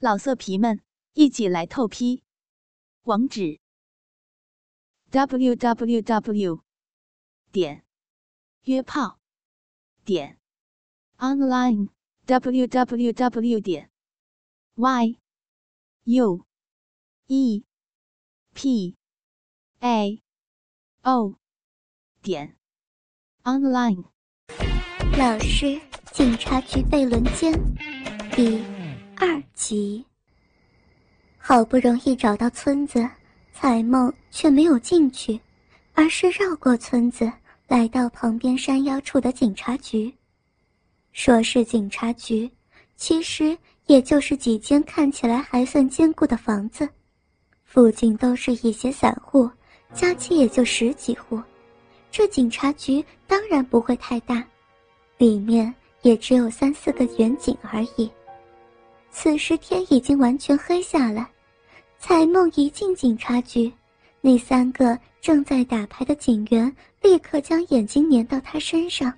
老色皮们，一起来透批！网址：w w w 点约炮点 online w w w 点 y u e p a o 点 online。老师，警察局被轮奸，第。二集，好不容易找到村子，彩梦却没有进去，而是绕过村子，来到旁边山腰处的警察局。说是警察局，其实也就是几间看起来还算坚固的房子，附近都是一些散户，加起也就十几户。这警察局当然不会太大，里面也只有三四个员警而已。此时天已经完全黑下来，彩梦一进警察局，那三个正在打牌的警员立刻将眼睛粘到他身上，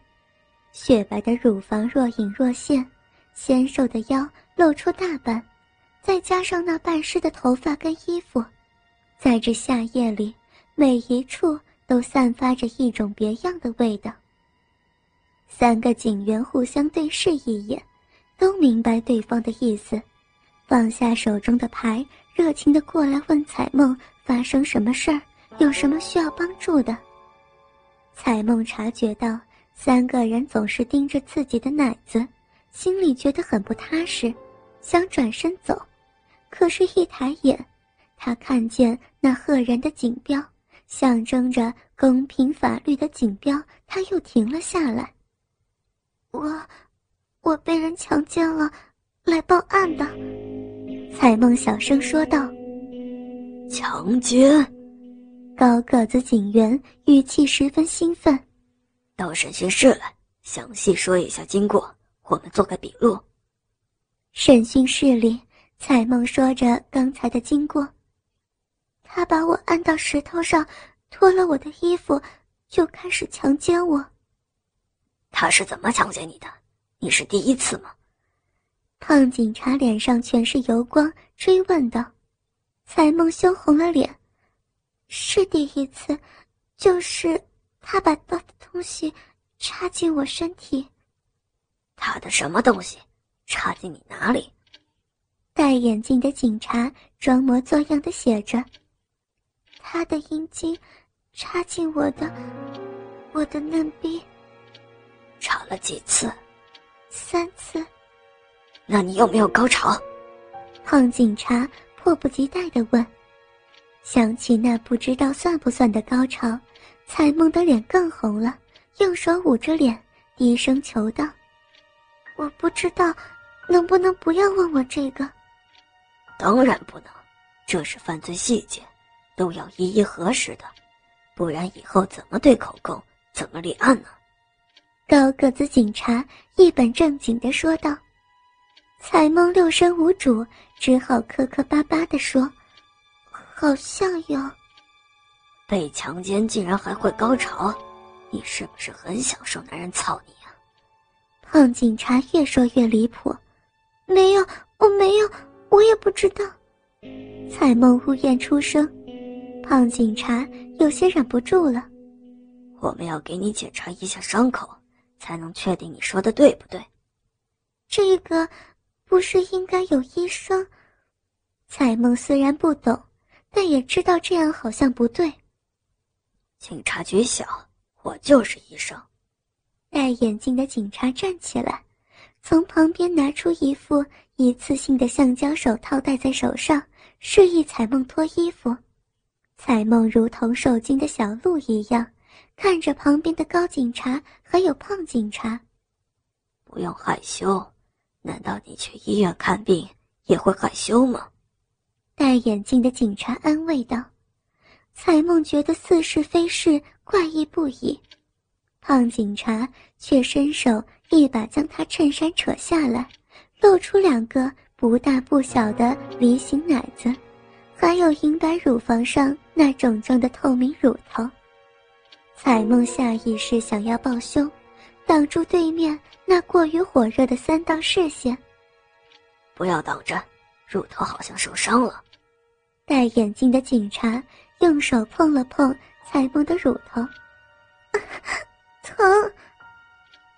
雪白的乳房若隐若现，纤瘦的腰露出大半，再加上那半湿的头发跟衣服，在这夏夜里，每一处都散发着一种别样的味道。三个警员互相对视一眼。都明白对方的意思，放下手中的牌，热情的过来问彩梦发生什么事儿，有什么需要帮助的。彩梦察觉到三个人总是盯着自己的奶子，心里觉得很不踏实，想转身走，可是，一抬眼，他看见那赫然的警标，象征着公平法律的警标，他又停了下来。我。我被人强奸了，来报案的。彩梦小声说道：“强奸。”高个子警员语气十分兴奋：“到审讯室来，详细说一下经过，我们做个笔录。”审讯室里，彩梦说着刚才的经过。他把我按到石头上，脱了我的衣服，就开始强奸我。他是怎么强奸你的？你是第一次吗？胖警察脸上全是油光，追问道。彩梦羞红了脸，是第一次，就是他把刀的东西插进我身体。他的什么东西插进你哪里？戴眼镜的警察装模作样的写着：“他的阴茎插进我的，我的嫩逼。”插了几次？三次，那你有没有高潮？胖警察迫不及待地问。想起那不知道算不算的高潮，彩梦的脸更红了，用手捂着脸，低声求道：“我不知道，能不能不要问我这个？”当然不能，这是犯罪细节，都要一一核实的，不然以后怎么对口供，怎么立案呢？高个子警察一本正经地说道：“彩梦六神无主，只好磕磕巴巴地说：‘好像有。’被强奸竟然还会高潮，你是不是很享受男人操你啊？”胖警察越说越离谱：“没有，我没有，我也不知道。”彩梦呜咽出声，胖警察有些忍不住了：“我们要给你检查一下伤口。”才能确定你说的对不对？这个不是应该有医生？彩梦虽然不懂，但也知道这样好像不对。警察局小，我就是医生。戴眼镜的警察站起来，从旁边拿出一副一次性的橡胶手套戴在手上，示意彩梦脱衣服。彩梦如同受惊的小鹿一样。看着旁边的高警察还有胖警察，不用害羞。难道你去医院看病也会害羞吗？戴眼镜的警察安慰道。彩梦觉得似是非是，怪异不已。胖警察却伸手一把将他衬衫扯下来，露出两个不大不小的梨形奶子，还有银白乳房上那肿胀的透明乳头。彩梦下意识想要抱胸，挡住对面那过于火热的三道视线。不要挡着，乳头好像受伤了。戴眼镜的警察用手碰了碰彩梦的乳头，疼。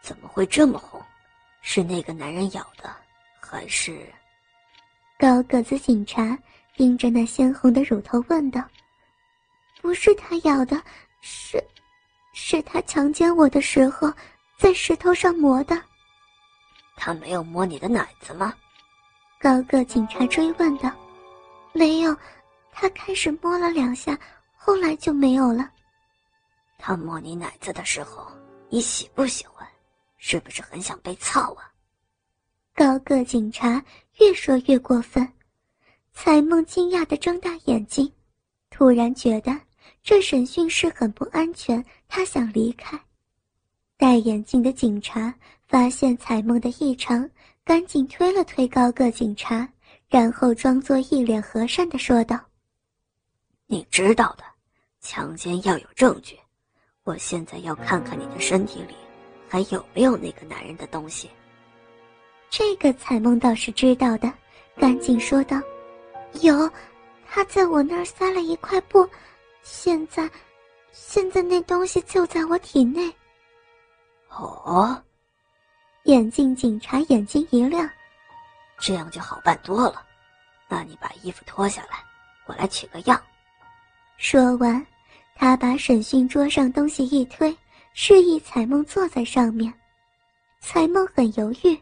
怎么会这么红？是那个男人咬的，还是？高个子警察盯着那鲜红的乳头问道：“不是他咬的，是，是他强奸我的时候在石头上磨的。”他没有摸你的奶子吗？高个警察追问道。“没有，他开始摸了两下，后来就没有了。”他摸你奶子的时候，你喜不喜欢？是不是很想被操啊？高个警察越说越过分，彩梦惊讶的睁大眼睛，突然觉得这审讯室很不安全，他想离开。戴眼镜的警察发现彩梦的异常，赶紧推了推高个警察，然后装作一脸和善的说道：“你知道的，强奸要有证据，我现在要看看你的身体里。”还有没有那个男人的东西？这个彩梦倒是知道的，赶紧说道：“有，他在我那儿塞了一块布，现在，现在那东西就在我体内。”哦，眼镜警察眼睛一亮，这样就好办多了。那你把衣服脱下来，我来取个样。说完，他把审讯桌上东西一推。示意彩梦坐在上面，彩梦很犹豫。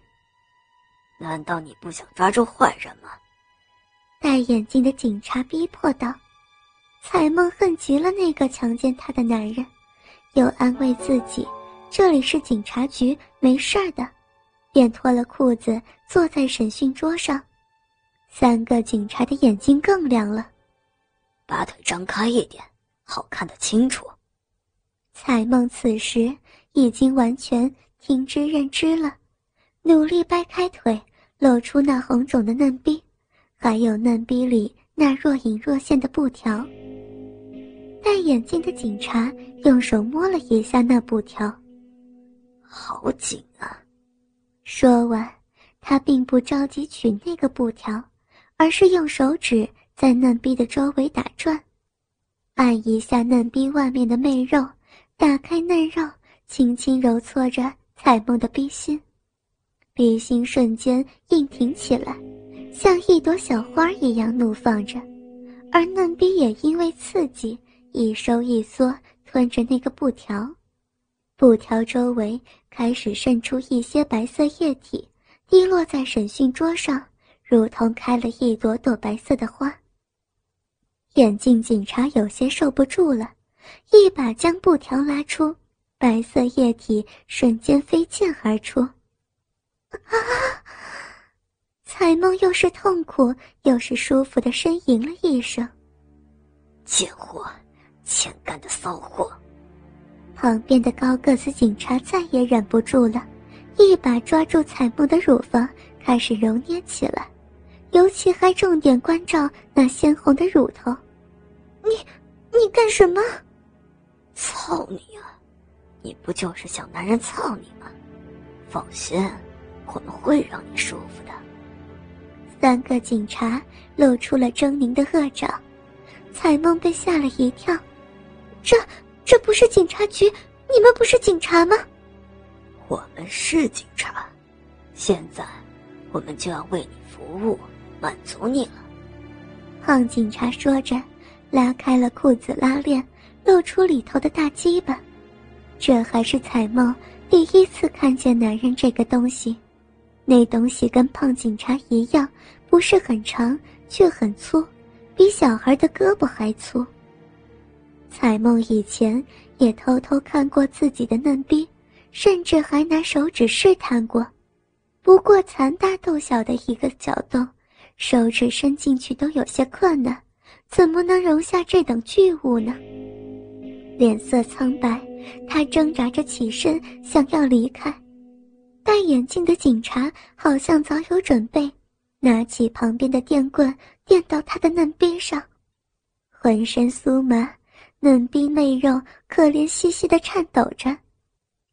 难道你不想抓住坏人吗？戴眼镜的警察逼迫道。彩梦恨极了那个强奸她的男人，又安慰自己这里是警察局，没事儿的，便脱了裤子坐在审讯桌上。三个警察的眼睛更亮了，把腿张开一点，好看得清楚。彩梦此时已经完全听之任之了，努力掰开腿，露出那红肿的嫩逼，还有嫩逼里那若隐若现的布条。戴眼镜的警察用手摸了一下那布条，好紧啊！说完，他并不着急取那个布条，而是用手指在嫩逼的周围打转，按一下嫩逼外面的媚肉。打开嫩肉，轻轻揉搓着彩梦的逼心，逼心瞬间硬挺起来，像一朵小花一样怒放着，而嫩逼也因为刺激一收一缩，吞着那个布条，布条周围开始渗出一些白色液体，滴落在审讯桌上，如同开了一朵朵白色的花。眼镜警察有些受不住了。一把将布条拉出，白色液体瞬间飞溅而出。啊！彩梦又是痛苦又是舒服的呻吟了一声。贱货，欠干的骚货！旁边的高个子警察再也忍不住了，一把抓住彩梦的乳房，开始揉捏起来，尤其还重点关照那鲜红的乳头。你，你干什么？操你啊！你不就是想男人操你吗？放心，我们会让你舒服的。三个警察露出了狰狞的恶爪，彩梦被吓了一跳。这这不是警察局？你们不是警察吗？我们是警察，现在我们就要为你服务，满足你了。胖警察说着，拉开了裤子拉链。露出里头的大鸡巴，这还是彩梦第一次看见男人这个东西。那东西跟胖警察一样，不是很长，却很粗，比小孩的胳膊还粗。彩梦以前也偷偷看过自己的嫩逼，甚至还拿手指试探过，不过残大豆小的一个角洞，手指伸进去都有些困难，怎么能容下这等巨物呢？脸色苍白，他挣扎着起身，想要离开。戴眼镜的警察好像早有准备，拿起旁边的电棍电到他的嫩逼上，浑身酥麻，嫩逼内肉可怜兮兮的颤抖着。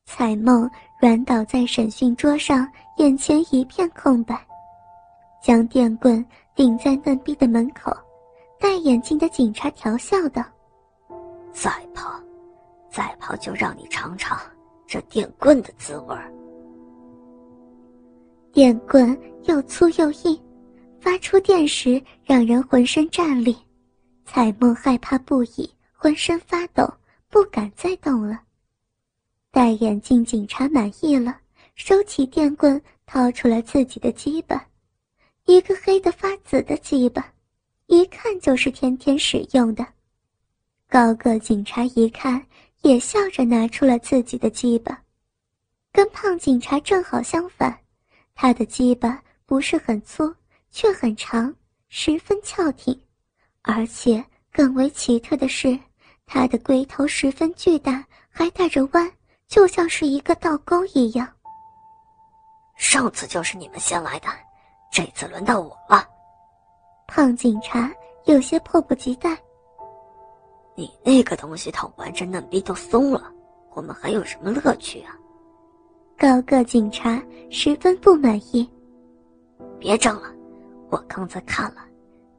彩梦软倒在审讯桌上，眼前一片空白，将电棍顶在嫩逼的门口，戴眼镜的警察调笑道：“再跑，再跑，就让你尝尝这电棍的滋味儿。”电棍又粗又硬，发出电时让人浑身战栗。彩梦害怕不已，浑身发抖，不敢再动了。戴眼镜警察满意了，收起电棍，掏出了自己的鸡巴，一个黑的发紫的鸡巴，一看就是天天使用的。高个警察一看，也笑着拿出了自己的鸡巴，跟胖警察正好相反，他的鸡巴不是很粗，却很长，十分翘挺。而且更为奇特的是，他的龟头十分巨大，还带着弯，就像是一个倒钩一样。上次就是你们先来的，这次轮到我了。胖警察有些迫不及待。你那个东西捅完这嫩逼都松了，我们还有什么乐趣啊？高个警察十分不满意。别争了，我刚才看了，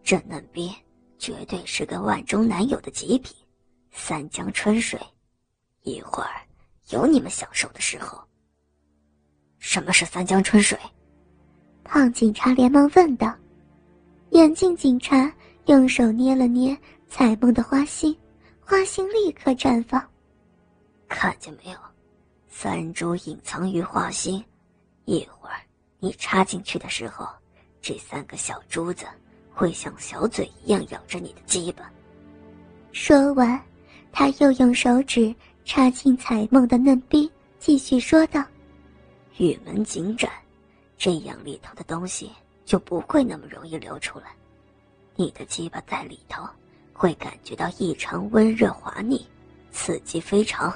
这嫩逼。绝对是个万中难有的极品，三江春水，一会儿有你们享受的时候。什么是三江春水？胖警察连忙问道。眼镜警察用手捏了捏彩梦的花心，花心立刻绽放。看见没有，三珠隐藏于花心，一会儿你插进去的时候，这三个小珠子。会像小嘴一样咬着你的鸡巴。说完，他又用手指插进彩梦的嫩逼，继续说道：“玉门紧展，这样里头的东西就不会那么容易流出来。你的鸡巴在里头，会感觉到异常温热滑腻，刺激非常。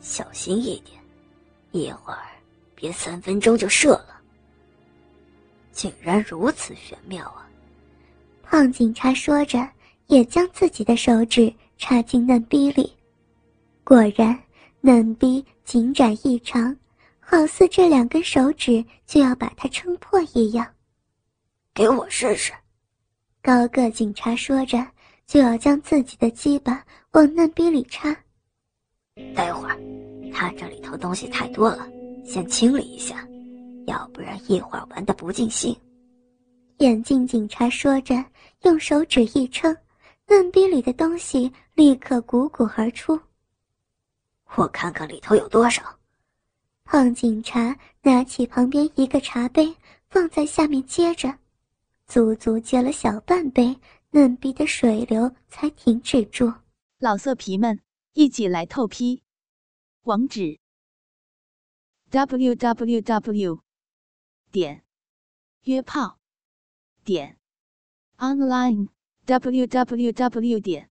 小心一点，一会儿别三分钟就射了。竟然如此玄妙啊！”胖警察说着，也将自己的手指插进嫩逼里，果然嫩逼紧窄异常，好似这两根手指就要把它撑破一样。给我试试！高个警察说着，就要将自己的鸡巴往嫩逼里插。待会儿，他这里头东西太多了，先清理一下，要不然一会儿玩的不尽兴。眼镜警察说着，用手指一撑，嫩逼里的东西立刻汩汩而出。我看看里头有多少。胖警察拿起旁边一个茶杯，放在下面接着，足足接了小半杯，嫩逼的水流才停止住。老色皮们，一起来透批！网址：w w w. 点约炮。点 online w w w 点